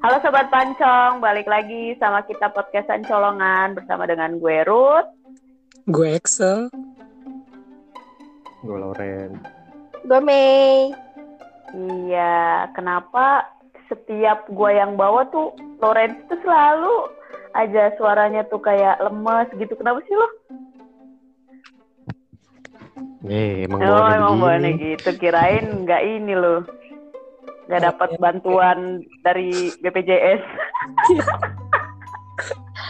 Halo Sobat Pancong, balik lagi sama kita podcastan colongan bersama dengan gue Ruth. Gue Excel. Gue Loren. Gue Mei. Iya, kenapa setiap gue yang bawa tuh Loren itu selalu aja suaranya tuh kayak lemes gitu. Kenapa sih lo? Eh, emang Oh, emang bawaannya gitu. Kirain nggak ini loh. Nggak dapat bantuan dari BPJS.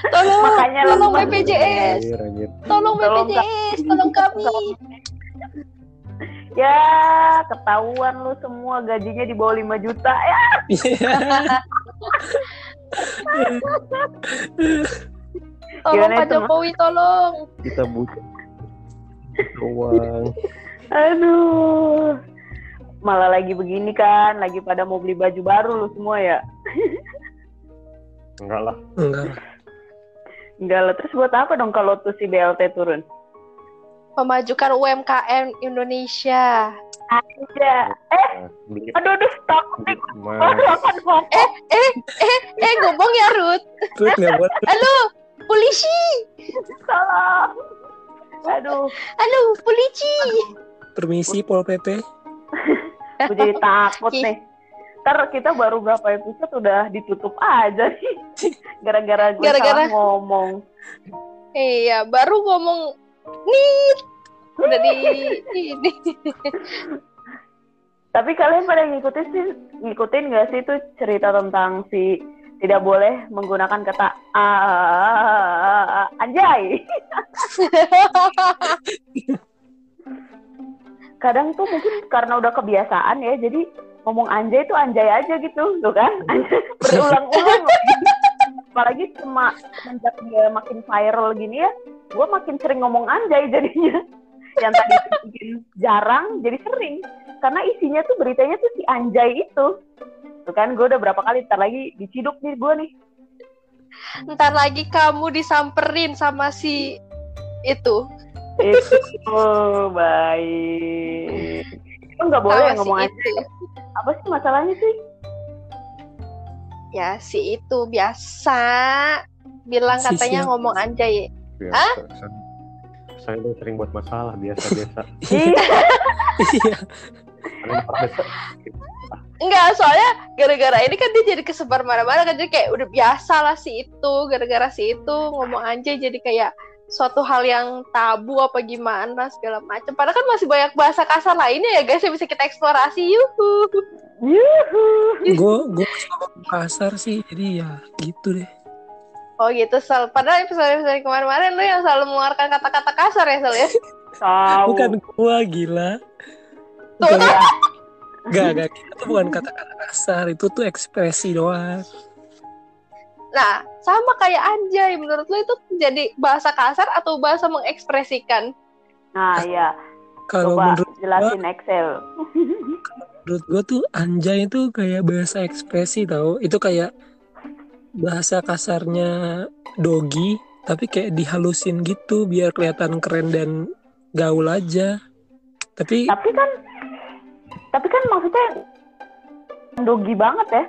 Tolong, Makanya tolong lemes. BPJS. Anjir, anjir. Tolong Tolong, BPJS, tolong kami. Ya, ketahuan lu semua gajinya di bawah 5 juta ya. Tolong Pak? Jokowi, tolong. Kita butuh uang. Aduh. Malah lagi begini kan, lagi pada mau beli baju baru lu semua ya. Enggak lah. Enggak. Enggak lah, terus buat apa dong kalau tuh si BLT turun? Memajukan UMKM Indonesia. Aja. Eh, aduh, aduh, takut nih. emas. Makan ngomong. Eh, ngomong ya, Ruth. Ruth nggak buat Halo, polisi. Salah. Aduh, Halo, polisi. permisi Pol PP. gue jadi takut nih. Ntar kita baru berapa episode udah ditutup aja sih. Gara-gara gue Gara-gara- salah ngomong. Iya, baru ngomong nih. Udah di ini. Tapi kalian pada ngikutin sih, ngikutin nggak sih itu cerita tentang si tidak boleh menggunakan kata "ah, anjay. Kadang tuh mungkin karena udah kebiasaan ya, jadi ngomong anjay itu anjay aja gitu, tuh kan? Anjay, Berulang-ulang. Apalagi cuma semenjak dia makin viral gini ya, gue makin sering ngomong anjay jadinya. Yang tadi mungkin jarang, jadi sering karena isinya tuh beritanya tuh si Anjay itu. Tuh kan gue udah berapa kali ntar lagi diciduk nih gue nih. Ntar lagi kamu disamperin sama si itu. Itu oh, baik. Itu nggak boleh sama si ngomong itu. Apa sih masalahnya sih? Ya, si itu biasa bilang Si katanya siapa? ngomong anjay. Biasa. Saya, saya udah sering buat masalah biasa-biasa. Iya. Enggak, soalnya gara-gara ini kan dia jadi kesebar mana-mana kan jadi kayak udah biasa lah si itu gara-gara si itu ngomong anjay jadi kayak suatu hal yang tabu apa gimana segala macam. Padahal kan masih banyak bahasa kasar lainnya ya guys yang bisa kita eksplorasi. Yuhu. yuhu. Gue gue suka kasar sih, jadi ya gitu deh. Oh gitu, Sal. Padahal episode-episode kemarin-kemarin lu yang selalu mengeluarkan kata-kata kasar ya, Sal ya? Tahu. Bukan gua gila. Tuh, Bukan, Gak, gak. Itu bukan kata-kata kasar. Itu tuh ekspresi doang. Nah, sama kayak anjay. Menurut lu itu jadi bahasa kasar atau bahasa mengekspresikan? Nah ya, Kalau coba menurut jelasin Excel. menurut gue tuh anjay itu kayak bahasa ekspresi tau itu kayak bahasa kasarnya dogi tapi kayak dihalusin gitu biar kelihatan keren dan gaul aja tapi Tapi kan, tapi kan maksudnya dogi banget ya.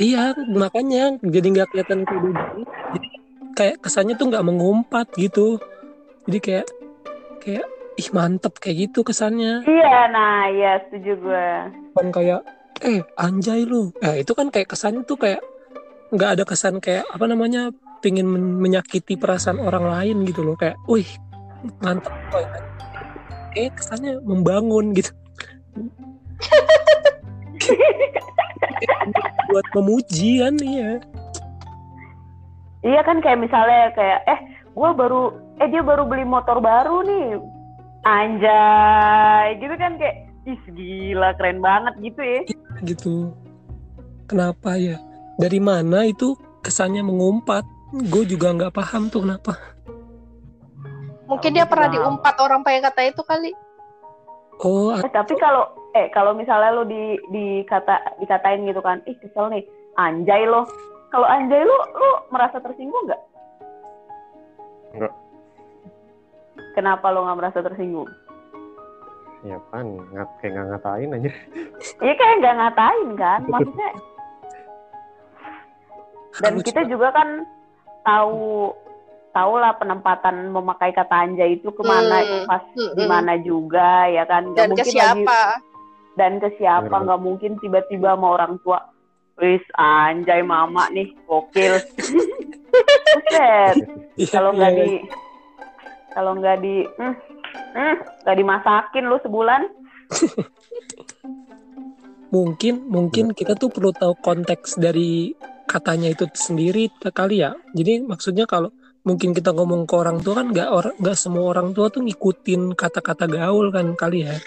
Iya makanya jadi nggak kelihatan kayak dogi jadi kayak kesannya tuh nggak mengumpat gitu. Jadi kayak kayak ih mantep kayak gitu kesannya. Iya, nah ya setuju gue. kan kayak eh anjay lu. Eh itu kan kayak kesannya tuh kayak nggak ada kesan kayak apa namanya pingin men- menyakiti perasaan orang lain gitu loh. Kayak wih mantap boy eh kesannya membangun gitu buat memuji kan iya. Iya kan kayak misalnya kayak eh gue baru eh dia baru beli motor baru nih. Anjay gitu kan kayak ih gila keren banget gitu ya. Gitu. Kenapa ya? Dari mana itu kesannya mengumpat? Gue juga nggak paham tuh kenapa. Mungkin dia pernah diumpat orang pakai kata itu kali. oh eh, tapi kalau eh kalau misalnya lu di dikata dikatain gitu kan ih kesel nih anjay lo kalau anjay lu lu merasa tersinggung nggak Nggak. kenapa lo nggak merasa tersinggung Ya pan, ngat kayak nggak ngatain aja. Iya kayak nggak ngatain kan, maksudnya Dan lucu. kita juga kan tahu tahu lah penempatan memakai kata anjay itu ke mana Hmm, pas mm-mm. di mana juga ya kan Nggak mungkin lagi- siapa? Dan ke siapa? Nggak mungkin tiba-tiba sama orang tua. Wis anjay mama nih gokil. Buset, Iya, kalau nggak iya. di kalau nggak di hmm, hmm, nggak dimasakin lu sebulan. Mungkin mungkin kita tuh perlu tahu konteks dari katanya itu sendiri kali ya. Jadi maksudnya kalau mungkin kita ngomong ke orang tua kan nggak orang nggak semua orang tua tuh ngikutin kata-kata gaul kan kali ya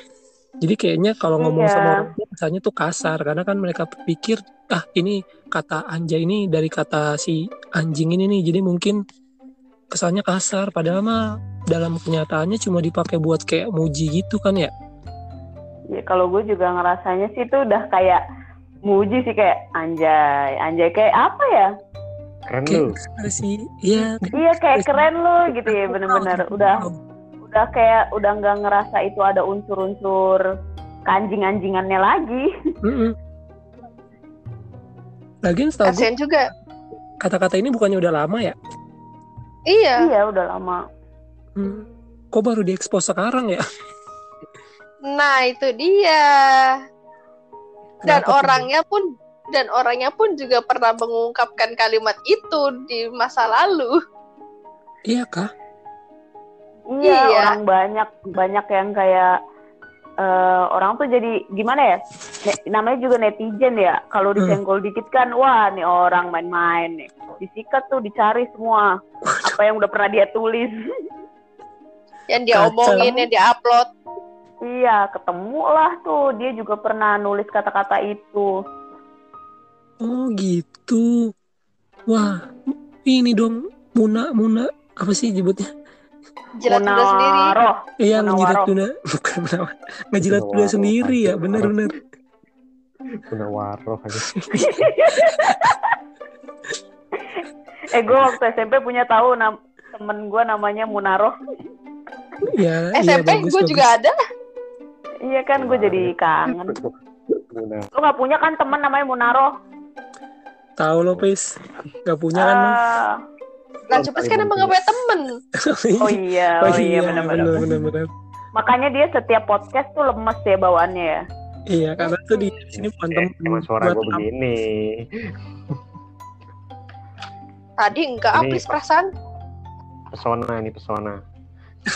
jadi kayaknya kalau ngomong Iya. sama orang tua misalnya tuh kasar. Karena kan mereka pikir ah ini kata anjay ini dari kata si anjing ini nih. Jadi mungkin kesannya kasar. Padahal mah dalam kenyataannya cuma dipakai buat kayak muji gitu kan ya? Ya kalau gue juga ngerasanya sih itu udah kayak muji sih kayak anjay anjay. Kayak apa ya? Keren lu. kayak ekspresi iya iya kayak keren lu gitu ya bener-bener. udah udah kayak udah nggak ngerasa itu ada unsur-unsur kanjing-anjingannya lagi Mm-mm. Lagian setahu gue Kasian juga. kata-kata ini bukannya udah lama ya? Iya. iya udah lama Hmm. Kok baru diekspos sekarang ya? Nah, itu dia. Dan Kenapa orangnya pun dan orangnya pun juga pernah mengungkapkan kalimat itu di masa lalu. Iya kah? Iya, Iya. orang banyak banyak yang kayak eh, orang tuh jadi gimana ya Ne- namanya juga netizen ya kalau Hmm. disenggol dikit kan wah nih orang main-main nih disikat tuh dicari semua apa yang udah pernah dia tulis Yang dia Kacau. omongin, yang dia upload. iya ketemu lah tuh dia juga pernah nulis kata-kata itu Oh gitu. Wah, ini dong Muna Muna apa sih nyebutnya? Jilat ludah sendiri. Iya ngejilat tuna, bukan menawar. Ngejilat Munawaroh, sendiri ya, anjing. bener-bener. Punya waroh aja. eh gue waktu SMP punya tahu nam temen gue namanya Munaroh Ya, iya SMP bagus gue bagus. juga ada. iya kan gue jadi kangen lu nggak punya kan temen namanya Munaroh Tahu lo, Pis. Gak punya kan? lo? Ah, Nah, Cupis kan emang gak punya temen. oh iya Oh iya iya, benar-benar bener-bener. makanya dia setiap podcast tuh lemes ya bawaannya ya Iya, karena tuh di sini bukan Eh, temen. emang suara gue begini. Tadi enggak apis perasaan. Pesona ini pesona.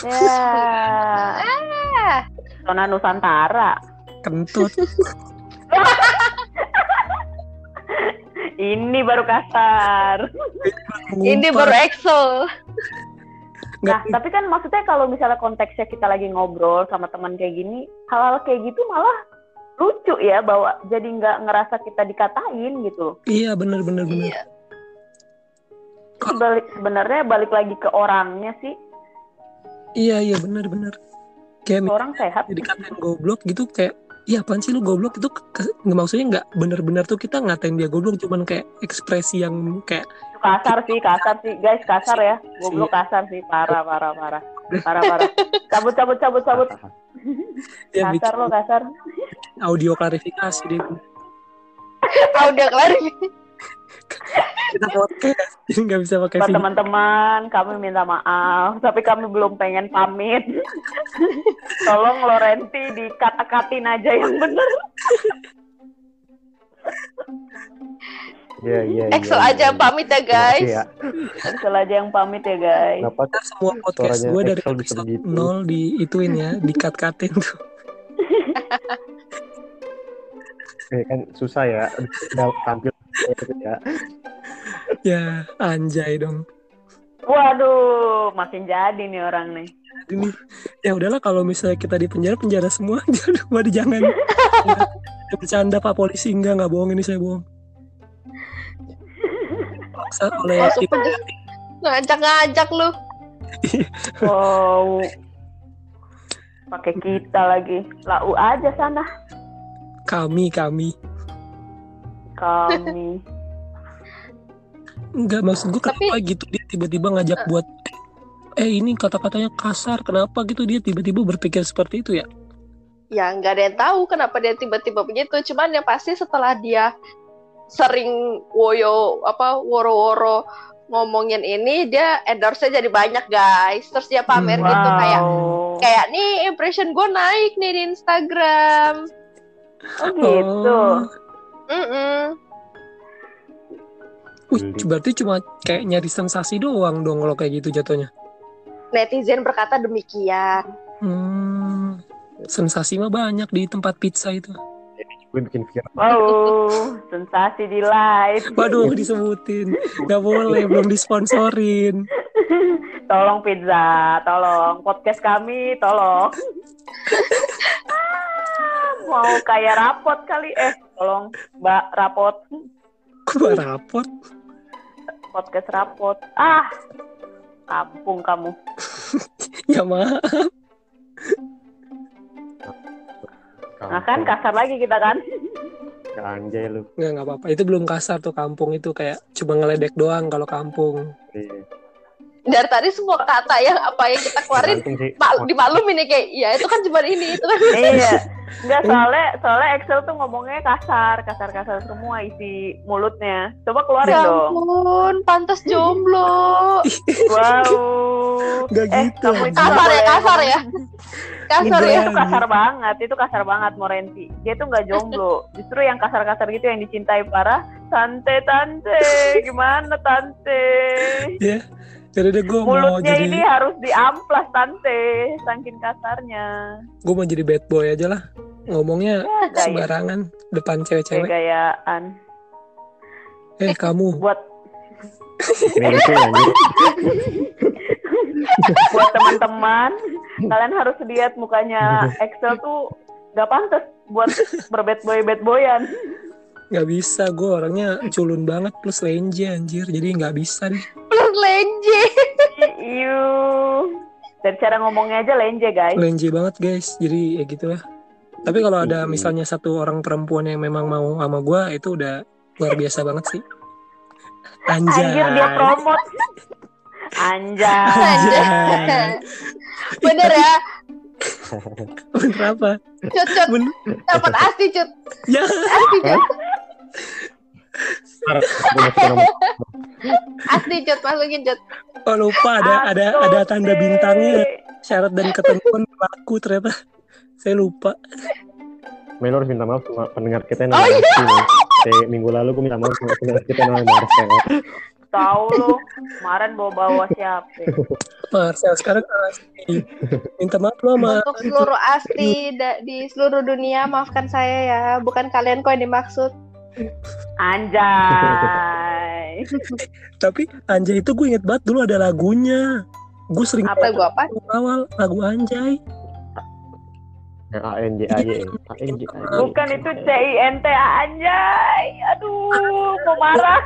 ya Zona Nusantara kentut. Ini baru kasar Ini baru Excel. Nggak, nah tapi kan maksudnya kalau misalnya konteksnya kita lagi ngobrol sama teman kayak gini hal-hal kayak gitu malah lucu ya bahwa jadi nggak ngerasa kita dikatain gitu iya bener bener bener. Iya. balik sebenarnya balik lagi ke orangnya sih Iya iya bener bener. Kayak orang sehat dikatain goblok gitu kayak iya apaan sih lu goblok? Itu ke- nggak maksudnya nggak bener-bener tuh kita ngatain dia goblok cuman kayak ekspresi yang kayak kasar sih kasar sih. Guys kasar ya. Goblok kasar sih. Parah parah parah. Parah parah. Cabut cabut cabut cabut. Dia kasar bikin lo kasar. Audio klarifikasi dia. Ah, udah kelar. Kita podcast jadi nggak bisa pakai buat video teman-teman kami minta maaf tapi kami belum pengen pamit tolong Lorenti dikata-katin aja yang bener Iya iya. Excel iya, aja iya. pamit ya guys. ya. Excel aja yang pamit ya guys Kenapa Ntar semua podcast gue dari Excel bisa episode begitu. nol di ituin ya di cut cutin tuh eh, kan susah ya tampil gitu ya. ya anjay dong. Waduh makin jadi nih orang nih. Ini ya udahlah kalau misalnya kita di penjara penjara semua. Waduh jangan. Ya, bercanda pak. Polisi enggak nggak bohong ini saya bohong. Paksa oleh Masuk. Ngajak-ngajak lu. wow. Pakai kita lagi. Lau aja sana. Kami kami kami Enggak maksud gue Tapi- kenapa gitu dia tiba-tiba ngajak buat eh ini kata-katanya kasar kenapa gitu dia tiba-tiba berpikir seperti itu ya Ya nggak ada yang tahu kenapa dia tiba-tiba begitu. Cuman yang pasti setelah dia sering woyo apa woro-woro ngomongin ini dia endorse-nya jadi banyak guys terus dia pamer Hmm. gitu kayak Wow. kayak nih impression gue naik nih di Instagram Oh gitu. Oh. Mm-mm. Wih, berarti cuma kayak nyari sensasi doang dong kalau kayak gitu jatuhnya. netizen berkata demikian Hmm, sensasi mah banyak di tempat pizza itu. Gue bikin viral. Wow, sensasi di live. Waduh, disebutin. Gak boleh, belum disponsorin. Tolong pizza, tolong podcast kami, tolong. Ah, Mau kayak rapot kali eh, tolong Mbak rapot, Kok rapot? podcast rapot. Ah, kampung kamu. Ya maaf. Nah kan kasar lagi kita kan. Anjay lu. Nggak, nggak apa-apa. Itu belum kasar tuh kampung itu kayak cuma ngeledek doang kalau kampung. Iya. Dari tadi semua kata yang apa yang kita keluarin mak- dimaklumin ya kayak ya itu kan cuma ini itu kan iya. Enggak soalnya soalnya Excel tuh ngomongnya kasar, kasar-kasar semua isi mulutnya. Coba keluarin ya dong. ampun pantas jomblo Wow. Nggak eh, gitu, kamu itu kasar ya kasar ya kasar ya itu kasar banget, itu kasar banget Morensi. Dia tuh nggak jomblo. Justru yang kasar-kasar gitu yang dicintai para tante tante. Gimana tante? Jadi deh gue mau Mulutnya jadi ini harus diamplas tante, saking kasarnya. gue mau jadi bad boy aja lah. Ngomongnya Ya, gaya, sembarangan depan kayak cewek-cewek. gayaan. Eh kamu, Buat buat teman-teman, kalian harus lihat mukanya Excel tuh gak pantas buat berbad boy bad boyan. Nggak bisa. Gue orangnya culun banget plus lenje anjir. Jadi nggak bisa nih. plus lenje Iu. Dari cara ngomongnya aja lenje guys. Lenje banget guys. Jadi ya gitulah. Tapi kalau ada misalnya satu orang perempuan yang memang mau sama gue itu udah luar biasa banget sih. Anjay. Anjir dia promote. Anjay. Anjay. bener ya Bener apa? cut cut Bener. dapat asti cut Ya. asti cut Ntar gue masukin cut Oh lupa ada ada Aduh, ada tanda bintangnya syarat dan ketentuan berlaku ternyata. Saya lupa. Melo harus minta maaf sama pendengar kita yang Oh, nih. Kayak minggu lalu gue minta maaf sama pendengar kita yang namanya Marcel. Tahu lo, kemarin bawa-bawa siapa? Marcel sekarang Asti. Minta maaf lo sama untuk seluruh asti di seluruh dunia maafkan saya ya bukan kalian kok yang dimaksud Anjay. tapi Anjay itu gue inget banget dulu ada lagunya. Gue sering Apa lagu apa awal lagu Anjay. Yang A N J A Y. Bukan itu C I N T A anjay. Aduh, mau marah.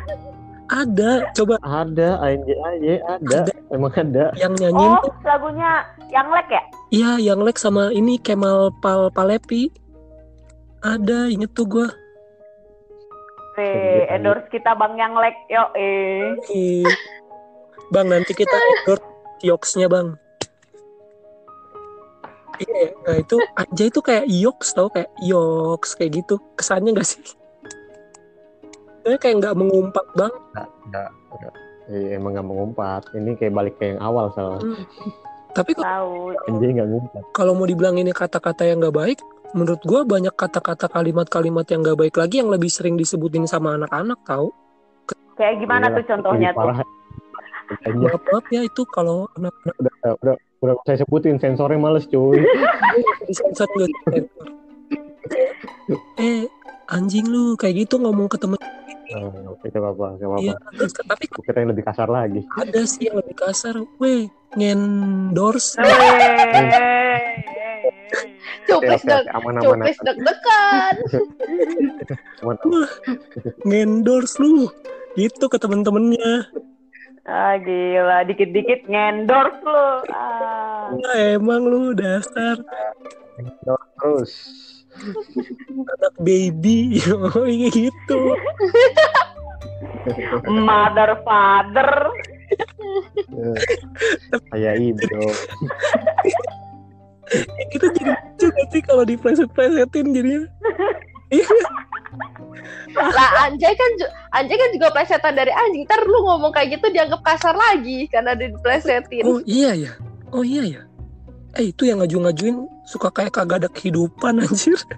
Ada, coba Ada A N J A Y ada. Emang ada. yang nyanyiin Oh, lagunya yang lek ya? Iya, yang Lex sama ini Kemal Pal Palepi. Ada, inget tuh gue. Eh, endorse kita Bang Yang Lek, yo eh. Bang, nanti kita endorse Yoksnya, Bang. Iya, nah itu aja itu kayak Yoks tau, kayak Yoks kayak gitu. Kesannya gak sih? Kayaknya kayak nggak mengumpat bang. Enggak. enggak. Eh, emang gak mengumpat. Ini kayak balik ke yang awal salah. Tapi kok- Tahu. Anjay gak ngumpat. kalau mau dibilang ini kata-kata yang nggak baik, menurut gua banyak kata-kata kalimat-kalimat yang nggak baik lagi yang lebih sering disebutin sama anak-anak tau. Kayak gimana Iya, tuh contohnya lebih tuh? Maaf, maaf ya itu kalau anak-anak udah, udah, udah saya sebutin sensornya males cuy. disensor nggak disensor. Eh anjing lu kayak gitu ngomong ke temen Oh, itu apa gak apa-apa. Iya, terus, tapi Gue kira yang lebih kasar lagi. ada sih yang lebih kasar. Weh, ngendorse. Eh, eh, eh. cuplis oke, deg. Aman, aman, cuplis deg-degan ngendorse lu. Gitu ke temen-temennya. Ah gila, dikit-dikit ngendorse lu. Ah. Wah, emang lu dasar Terus. anak baby. Oh, gitu. Mother father. Kayak ibu. Kita jadi lucu gak sih kalau dipleset-plesetin jadinya. Iya. lah anjay kan anjay kan juga plesetan dari anjing ntar lu ngomong kayak gitu dianggap kasar lagi karena diplesetin Oh iya ya. Oh iya ya. Eh itu yang ngaju-ngajuin suka kayak kagak ada kehidupan anjir.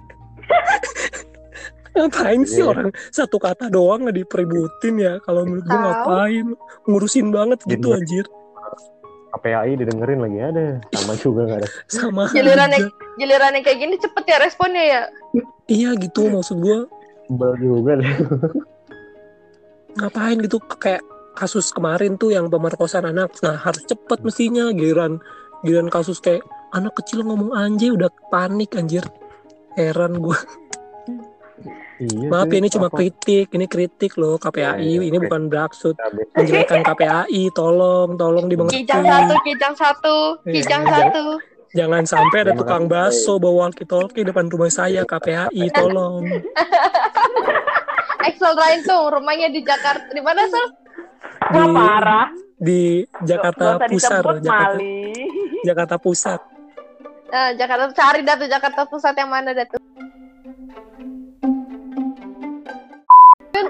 ngapain sih Iya. orang satu kata doang nggak dipeributin ya kalau menurut gue ngapain ngurusin banget gitu Jadi- anjir KPAI didengerin lagi? Ada. Sama juga nggak ada. Sama Giliran aja. giliran yang kayak gini cepet ya responnya ya? Iya gitu maksud gue Sebel juga deh. Ngapain gitu kayak kasus kemarin tuh yang pemerkosaan anak. Nah harus cepet mestinya giliran giliran kasus kayak anak kecil ngomong anjay udah panik anjir. Heran gue iya maaf sih, ya ini cuma apa- kritik ini kritik loh KPAI Iya, iya, ini bukan beraksud Cabe. menjelekkan KPAI tolong tolong dimengerti kijang satu kijang satu Iya, kijang iya. satu. Jangan sampai ada tukang bakso bawa walkie-talkie depan rumah saya KPAI tolong. Excel lain tuh rumahnya di Jakarta di mana sel Wah Di- parah. di Jakarta Pusat Jakarta. Mali. Jakarta Pusat. Nah, Jakarta cari dah tuh Jakarta Pusat yang mana dah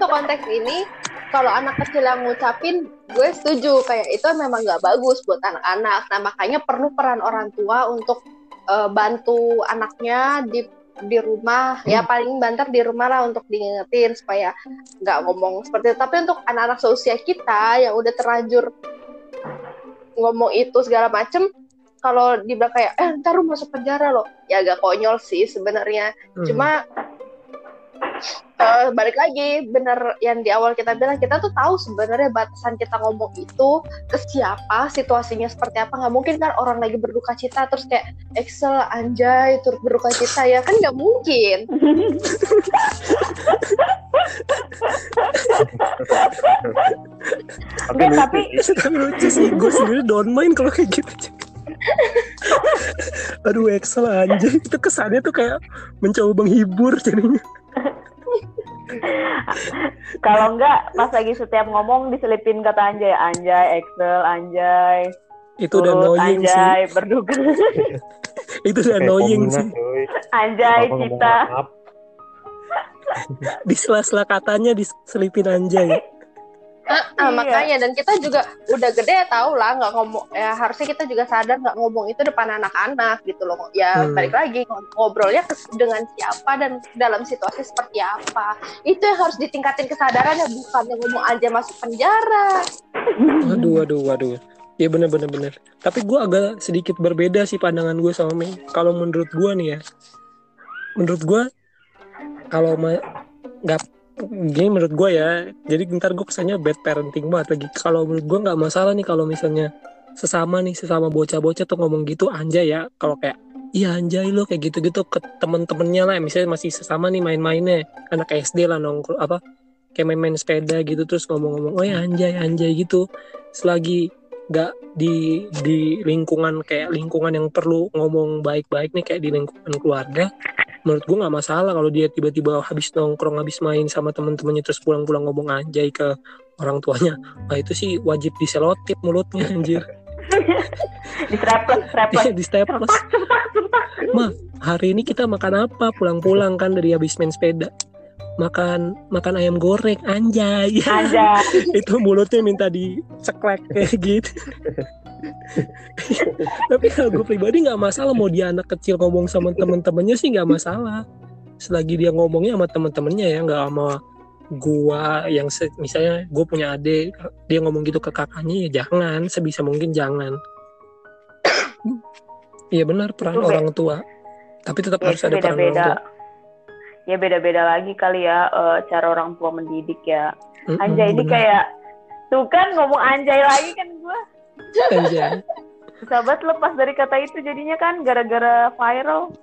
untuk konteks ini kalau anak kecil yang ngucapin gue setuju. Kayak itu memang nggak bagus buat anak-anak. Nah makanya perlu peran orang tua untuk eh, bantu anaknya di di rumah. Ya paling banter di rumah lah untuk diingetin supaya nggak ngomong seperti itu. Tapi untuk anak-anak seusia kita yang udah terlanjur ngomong itu segala macem kalau dibilang kayak eh ntar lu masuk penjara loh. Ya agak konyol sih sebenarnya. Hmm. cuma eh, balik lagi bener yang di awal kita bilang kita tuh tahu sebenarnya batasan kita ngomong itu ke siapa situasinya seperti apa. Nggak mungkin kan orang lagi berduka cita terus kayak Excel anjay turut berduka cita ya. Kan nggak mungkin. Tapi lucu tapi sih. tapi lucu sih. Gue sendiri don't mind kalau kayak gitu. Aduh Excel anjay. Itu kesannya tuh kayak mencoba menghibur jadinya kalau enggak pas lagi setiap ngomong diselipin kata anjay, anjay, Excel, anjay, itu udah annoying anjay, berduka, sih itu udah annoying sih. anjay, cita. di sela-sela katanya diselipin anjay Ah, Iya. makanya dan kita juga udah gede tahu lah nggak ngomong ya harusnya kita juga sadar nggak ngomong itu depan anak-anak gitu loh ya Hmm. balik lagi ngobrolnya kes- dengan siapa dan dalam situasi seperti apa itu yang harus ditingkatin kesadarannya bukan yang ngomong aja masuk penjara Waduh, waduh, waduh. Ya bener bener bener. Tapi gue agak sedikit berbeda sih pandangan gue sama Mei. Kalau menurut gue nih ya, menurut gue kalau ma- nggak gini menurut gue ya. Jadi ntar gue kesannya bad parenting banget lagi. Kalau menurut gue nggak masalah nih kalau misalnya sesama nih sesama bocah-bocah tuh ngomong gitu anjay ya. Kalau kayak iya anjay lo kayak gitu-gitu ke temen-temennya lah. Misalnya masih sesama nih main-mainnya anak SD lah nongkrong apa kayak main-main sepeda gitu terus ngomong-ngomong oh ya anjay anjay gitu selagi nggak di di lingkungan kayak lingkungan yang perlu ngomong baik-baik nih kayak di lingkungan keluarga menurut gue nggak masalah kalau dia tiba-tiba habis nongkrong habis main sama temen-temennya terus pulang-pulang ngomong anjay ke orang tuanya nah itu sih wajib diselotip mulutnya anjir Di strapless. di staples Ma, hari ini kita makan apa? Pulang-pulang kan dari habis main sepeda. Makan makan ayam goreng anjay. Anjay. itu mulutnya minta diceklek kayak gitu. Tapi kalau gue pribadi nggak masalah mau dia anak kecil ngomong sama temen-temennya sih nggak masalah. Selagi dia ngomongnya sama temen-temennya ya nggak sama gua yang se- misalnya gue punya adik dia ngomong gitu ke kakaknya ya jangan sebisa mungkin jangan Iya benar peran Itu orang tua tapi tetap Ya, harus ada peran orang tua Ya beda-beda lagi kali ya eh, cara orang tua mendidik ya. Mm-mm, Anjay ini kayak tuh kan ngomong anjay lagi kan gua. Sahabat lepas dari kata itu jadinya kan gara-gara viral.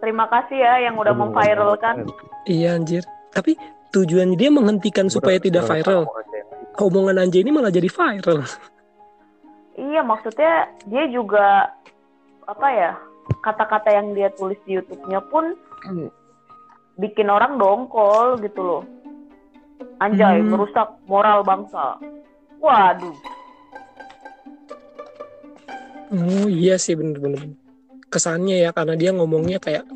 Terima kasih ya yang udah memviralkan. Iya anjir. Tapi tujuannya dia menghentikan supaya tidak viral. Omongan anjay ini malah jadi viral. Iya maksudnya dia juga apa ya kata-kata yang dia tulis di YouTube-nya pun bikin orang dongkol gitu loh. Anjay Hmm. merusak moral bangsa. Waduh. Oh iya sih bener-bener. Kesannya ya karena dia ngomongnya kayak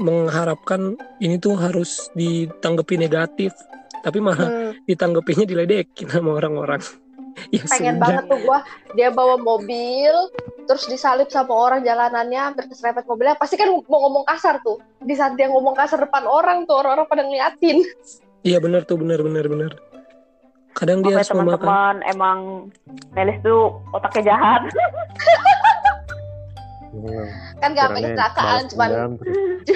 mengharapkan ini tuh harus ditanggapi negatif tapi malah Hmm, ditanggapinya diledekin sama orang-orang. Ya pengen sudah. banget tuh gua dia bawa mobil terus disalip sama orang jalanannya hampir keserempet mobilnya. Pasti kan mau ngomong kasar tuh. Di saat dia ngomong kasar depan orang tuh orang-orang pada ngeliatin. Iya benar tuh benar benar benar kadang dia Oke harus memakan teman-teman emang Melis tuh otaknya jahat. Hmm, kan gak kiranya kecelakaan cuman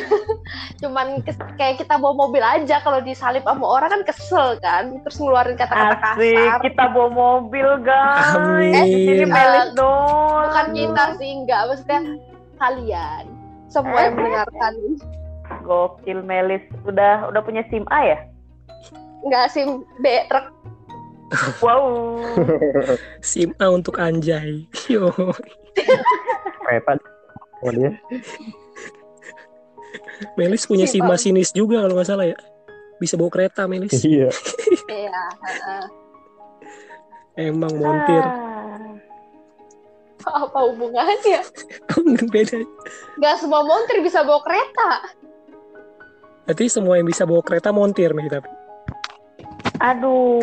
cuman kes- kayak kita bawa mobil aja kalau disalip sama orang kan kesel kan terus ngeluarin kata-kata Asik, kasar kita bawa mobil guys. Amin. Eh, di sini Melis Eh, dong. bukan kita sih enggak maksudnya kalian semua yang mendengarkan Gokil Melis. Udah udah punya SIM A ya? enggak sih B truk Wow. sim A untuk anjay yo dia Melis punya Sim sim A. masinis juga kalau nggak salah ya bisa bawa kereta Melis iya iya heeh. emang montir Ah. apa hubungannya beda Gak semua montir bisa bawa kereta. berarti semua yang bisa bawa kereta montir nih tapi Aduh.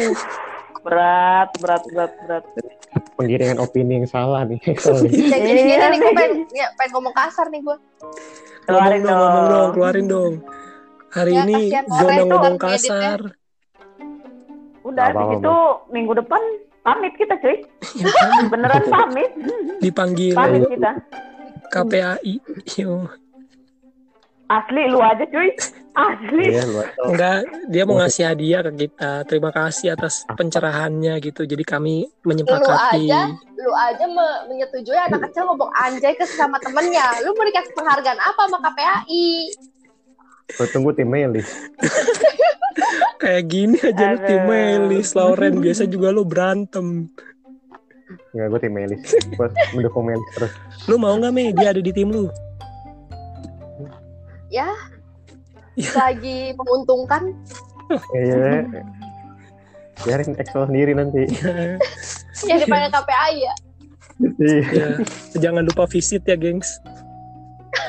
Berat, berat, berat, berat. penggiringan opini yang salah nih Sorry. Ya, gini, gini Iya, nih gue nih. pengen, ya, pengen ngomong kasar nih gue. Keluarin ngomong dong, ngomong dong. dong, keluarin dong. Hari Ya, ini zona itu ngomong kasar. Udah, Apa-apa, habis itu minggu depan pamit kita cuy. Beneran pamit. Dipanggil Pamit kita. KPAI. Yo. Asli lu aja cuy. Asli. iya Enggak, dia mau ngasih hadiah ke kita. Terima kasih atas pencerahannya gitu. Jadi kami menyepakati. Lu aja? Lu aja me- menyetujui anak kecil ngomong anjay ke sama temennya. Lu mau dikasih penghargaan apa sama KPAI? gue tunggu tim Melis Kayak gini aja lu tim Melis, Lauren. Biasa juga lu berantem. Enggak, gue tim Melis gue mendukung Melis terus Lu mau nggak Mei? Dia ada di tim lu. Ya, Ya. lagi menguntungkan. iya biarin Excel sendiri nanti Ya dipanggil KPAI ya. Iya. ya, jangan lupa visit ya, gengs.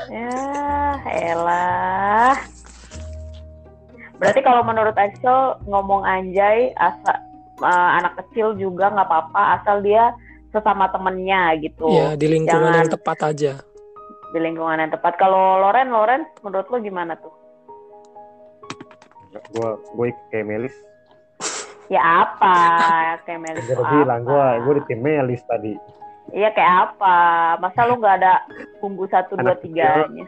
Ya, elah. Berarti kalau menurut Axel ngomong anjay asa eh, anak kecil juga nggak apa-apa asal dia sesama temennya gitu Ya, di lingkungan Jangan- yang tepat aja. Di lingkungan yang tepat. Kalau Loren, Loren menurut lo gimana tuh? gue gue kayak Melis Ya apa? Kayak Melis gue bilang gue gue di tim Melis tadi Iya kayak apa? Masa lu nggak ada bumbu satu dua tiganya?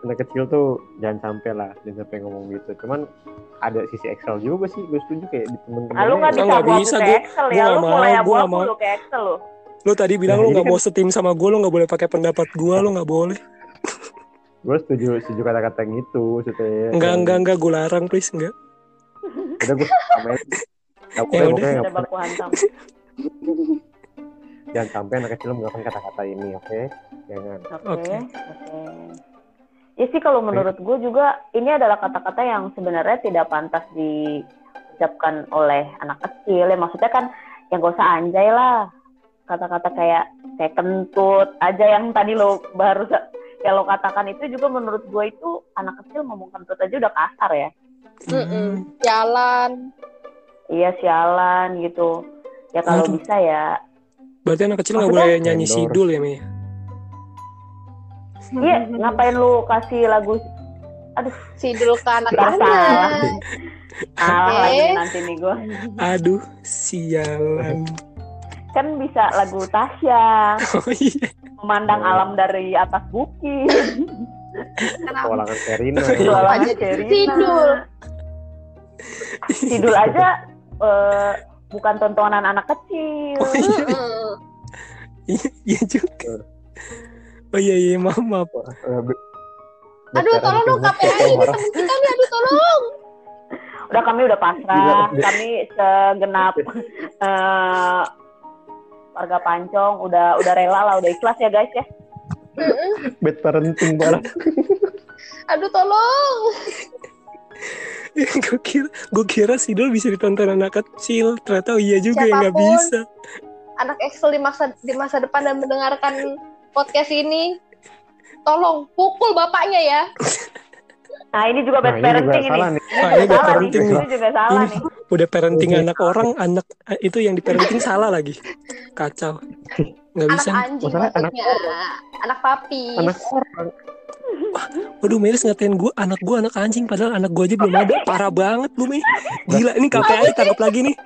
anak kecil tuh jangan sampai lah jangan sampai ngomong gitu cuman ada sisi Excel juga sih gue setuju kayak di temen-temen Ah, lu nggak bisa gua- Excel gua ya? nggak Lu mau, mulai gua nggak abu-abu mau. lu ke Excel lu. Lu tadi bilang Nah, lu ini nggak kan- mau setim sama gue, lu nggak boleh pakai pendapat gue, lu nggak boleh. gue setuju setuju kata-kata yang itu maksudnya Enggak, enggak, enggak, gue larang, please, enggak. udah gue boleh, Ya udah. boleh. baku hantam. jangan sampai anak kecil menggunakan kata-kata ini oke jangan Oke, Oke. oke. Ya sih kalau menurut gue juga ini adalah kata-kata yang sebenarnya tidak pantas diucapkan oleh anak kecil. Ya maksudnya kan yang gak usah anjay lah. Kata-kata kayak kayak kentut aja yang tadi lo baru yang lo katakan itu juga menurut gue itu anak kecil ngomong kentut aja udah kasar ya. Mm-mm. Jalan. Iya sialan gitu. Ya kalau Aduh. bisa ya. Berarti anak kecil nggak boleh nyanyi Endorse. sidul ya, Mi? Iya ngapain lu kasih lagu Sidul ke Salah. anak-anak. ah Oke. lagi nanti nih gue. Aduh, sialan. Kan bisa lagu Tasya Oh iya. memandang Oh. alam dari atas bukit Kenapa? Pewalangan Serina jualan Jadi Sherina. Sidul. Sidul aja eh, bukan tontonan anak kecil Oh iya, Mm-mm. iya, iya juga. Oh iya, iya, maaf, maaf. Eh, Aduh, tolong dong ini temen kita nih, aduh tolong. udah kami udah pasrah kami segenap eh, warga Pancong udah udah rela lah udah ikhlas ya guys ya bad parenting banget Aduh tolong. gue kira, gue kira sidul bisa ditonton anak kecil. Ternyata oh iya juga ya nggak Siapa pun. bisa. Anak Excel di masa di masa depan dan mendengarkan podcast ini, tolong pukul bapaknya ya. Nah ini juga bad Nah, ini juga parenting ini. salah nih. Ini Wah, juga ini bad salah nih. parenting nih. Ini juga salah Ini nih. udah parenting anak orang, anak itu yang di parenting salah lagi. Kacau. Nggak Anak bisa. nih. anjing Masalahnya anak maksudnya. Anak papi. Anak orang. Waduh, Melis ngatain gue anak gue anak anjing padahal anak gue aja belum ada. Parah banget lu, Mei. Gila, ini KPI tangkap lagi nih.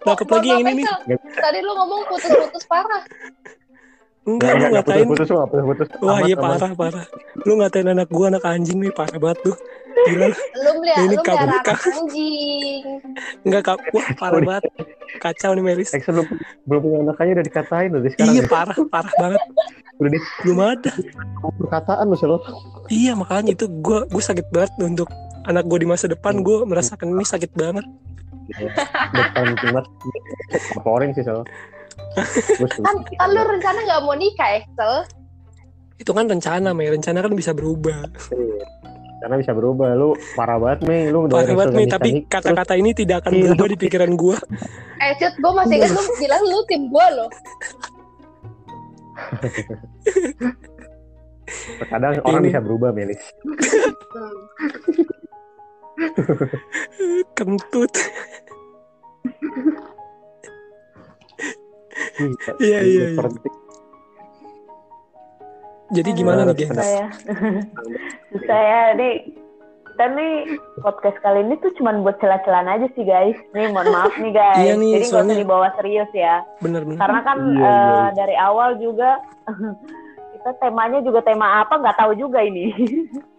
Tangkap lagi yang ini nih. Tadi lu ngomong putus-putus parah. Enggak, lu Enggak, enggak ngatain. putus-putus, lu nggak putus-putus. Wah, Aman, iya parah, parah. Lu ngatain anak gue anak anjing nih, parah banget tuh. Gila, lu. Ini lu melihara kabur, anak anjing. enggak kak. Wah, parah banget. Kacau nih, Melis. Exxon belum belum punya anak aja udah dikatain loh sekarang. Iya, ya. parah, parah banget. Udah di Belum ada. perkataan lu selalu. Iya, makanya itu gue gue sakit banget untuk anak gue di masa depan gue merasakan ini sakit banget. Depan timnas laporin sih selalu. Kan, kan lu rencana nggak mau nikah, Excel? Itu kan rencana, Mei. Rencana kan bisa berubah. karena bisa berubah lu parah banget Mei lu Parah banget, Mei. nikah Tapi kata-kata ini tidak akan Iya. berubah di pikiran gue. Eh, Cut, gue masih ingat lu bilang lu tim gue loh. terkadang orang Ini. bisa berubah Melis Hmm. Kentut. Iya, ini iya, iya. seperti Jadi gimana nih, gengs? Susah ya. Susah ya. Nih, kita nih podcast kali ini tuh cuman buat celah-celahan aja sih guys. Nih mohon maaf nih guys. Iya nih, Jadi nggak usah soalnya- dibawa serius ya. Bener-bener. Karena kan Iya, eh, iya. dari awal juga kita temanya juga tema apa nggak tahu juga ini.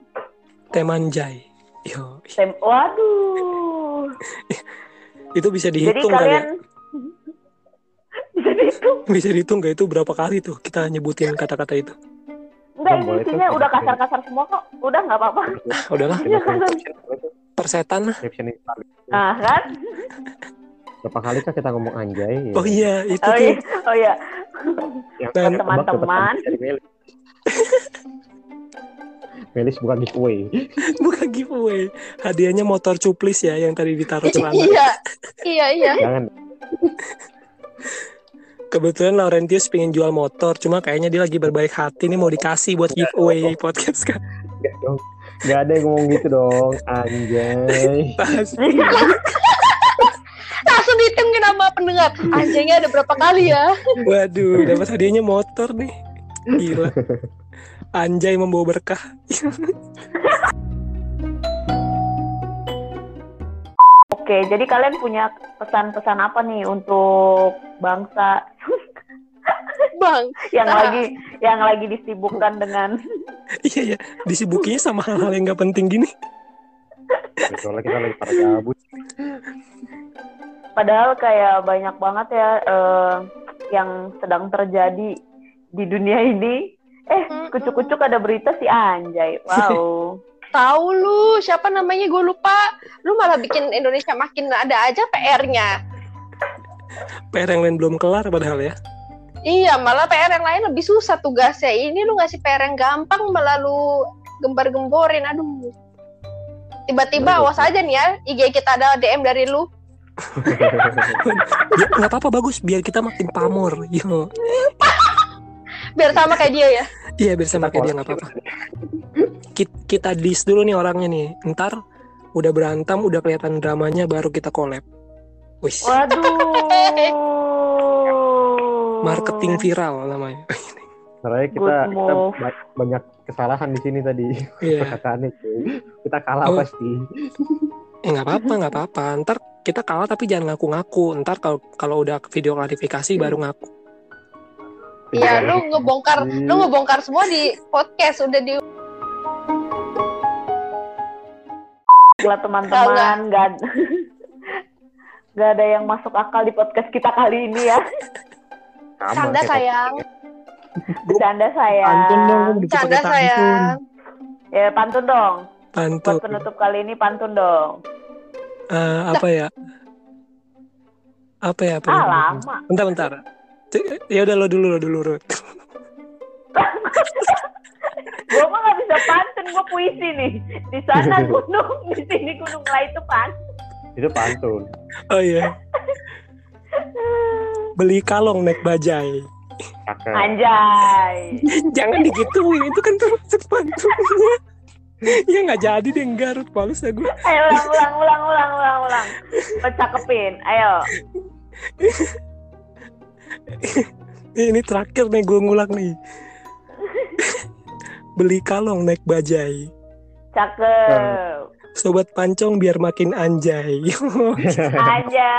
Temanjai. Yo, Tem Waduh. itu bisa Jadi dihitung kali ya. Dihitung. Bisa dihitung gak itu berapa kali tuh kita nyebutin kata-kata itu? Enggak, Oh, ini isinya udah kasar-kasar semua kok. Udah nggak apa-apa. Ah, udahlah, kan? persetan lah. Nah kan? berapa kali kan kita ngomong anjay ya. Oh iya, itu Oh tuh. iya, oh iya. yang Dan- teman-teman. Melis bukan giveaway Bukan giveaway. Hadiahnya motor cuplis ya yang tadi ditaruh celana. Iya, iya, iya. jangan Kebetulan Laurentius pengen jual motor, cuma kayaknya dia lagi berbaik hati nih mau dikasih buat giveaway podcast kan. Gak dong Gak ada yang ngomong gitu dong Anjay Pas. Langsung dihitungin sama pendengar. Anjingnya ada berapa kali ya? Waduh, dapat hadiahnya motor nih. Gila. Anjay membawa berkah. Oke, jadi kalian punya pesan-pesan apa nih untuk bangsa Bang, yang Ah. lagi yang lagi disibukkan dengan Iya ya, disibukinya sama hal-hal yang gak penting gini. Soalnya kita lagi pada gabut padahal kayak banyak banget ya eh, yang sedang terjadi di dunia ini. Eh, kucuk-kucuk ada berita si Anjay. Wow. tahu lu siapa namanya gue lupa. Lu malah bikin Indonesia makin ada aja PR-nya. PR yang lain belum kelar padahal ya. Iya, malah PR yang lain lebih susah tugasnya. Ini lu ngasih PR yang gampang malah lu gembar-gemborin. Aduh. Tiba-tiba awas aja nih ya, IG kita ada DM dari lu. Ya, nggak apa-apa bagus biar kita makin pamor. Yo. Biar sama kayak dia ya. Iya biar sama kayak dia nggak apa-apa. Ki- Kita dis dulu nih orangnya nih. Ntar udah berantem, udah kelihatan dramanya baru kita collab. Wis. Waduh. Marketing viral namanya. Soalnya kita, kita banyak kesalahan di sini tadi Iya. perkataannya cuy. kita kalah Oh. pasti Eh nggak apa-apa, nggak apa-apa. Ntar kita kalah tapi jangan ngaku-ngaku. Ntar kalau kalau udah video klarifikasi baru ngaku. Iya, lu ngebongkar, lu ngebongkar semua di podcast udah di Gila teman-teman, nggak ada yang masuk akal di podcast kita kali ini ya. Sama, canda sayang. Bercanda saya. Pantun dong, bisa Canda sayang. Ya pantun dong. Pantun. Buat penutup kali ini pantun dong. Eh, apa ya? Apa ya? Apa Ah ya? lama. Bentar, bentar. Ya udah lo dulu, lo dulu, Rut. Gue mah nggak bisa pantun, gue puisi nih. Di sana gunung, di sini gunung lah itu pantun. itu pantun Oh iya. Beli kalong naik bajai. cakep Anjay. Jangan digituin, itu kan termasuk pantunnya. ya nggak jadi deh Garut males ya gue Ayo ulang, ulang, ulang, ulang, ulang, ulang. Lo cakepin, ayo. ini terakhir nih gue ngulang nih beli kalong naik bajai Cakep. sobat pancong biar makin anjay Aja.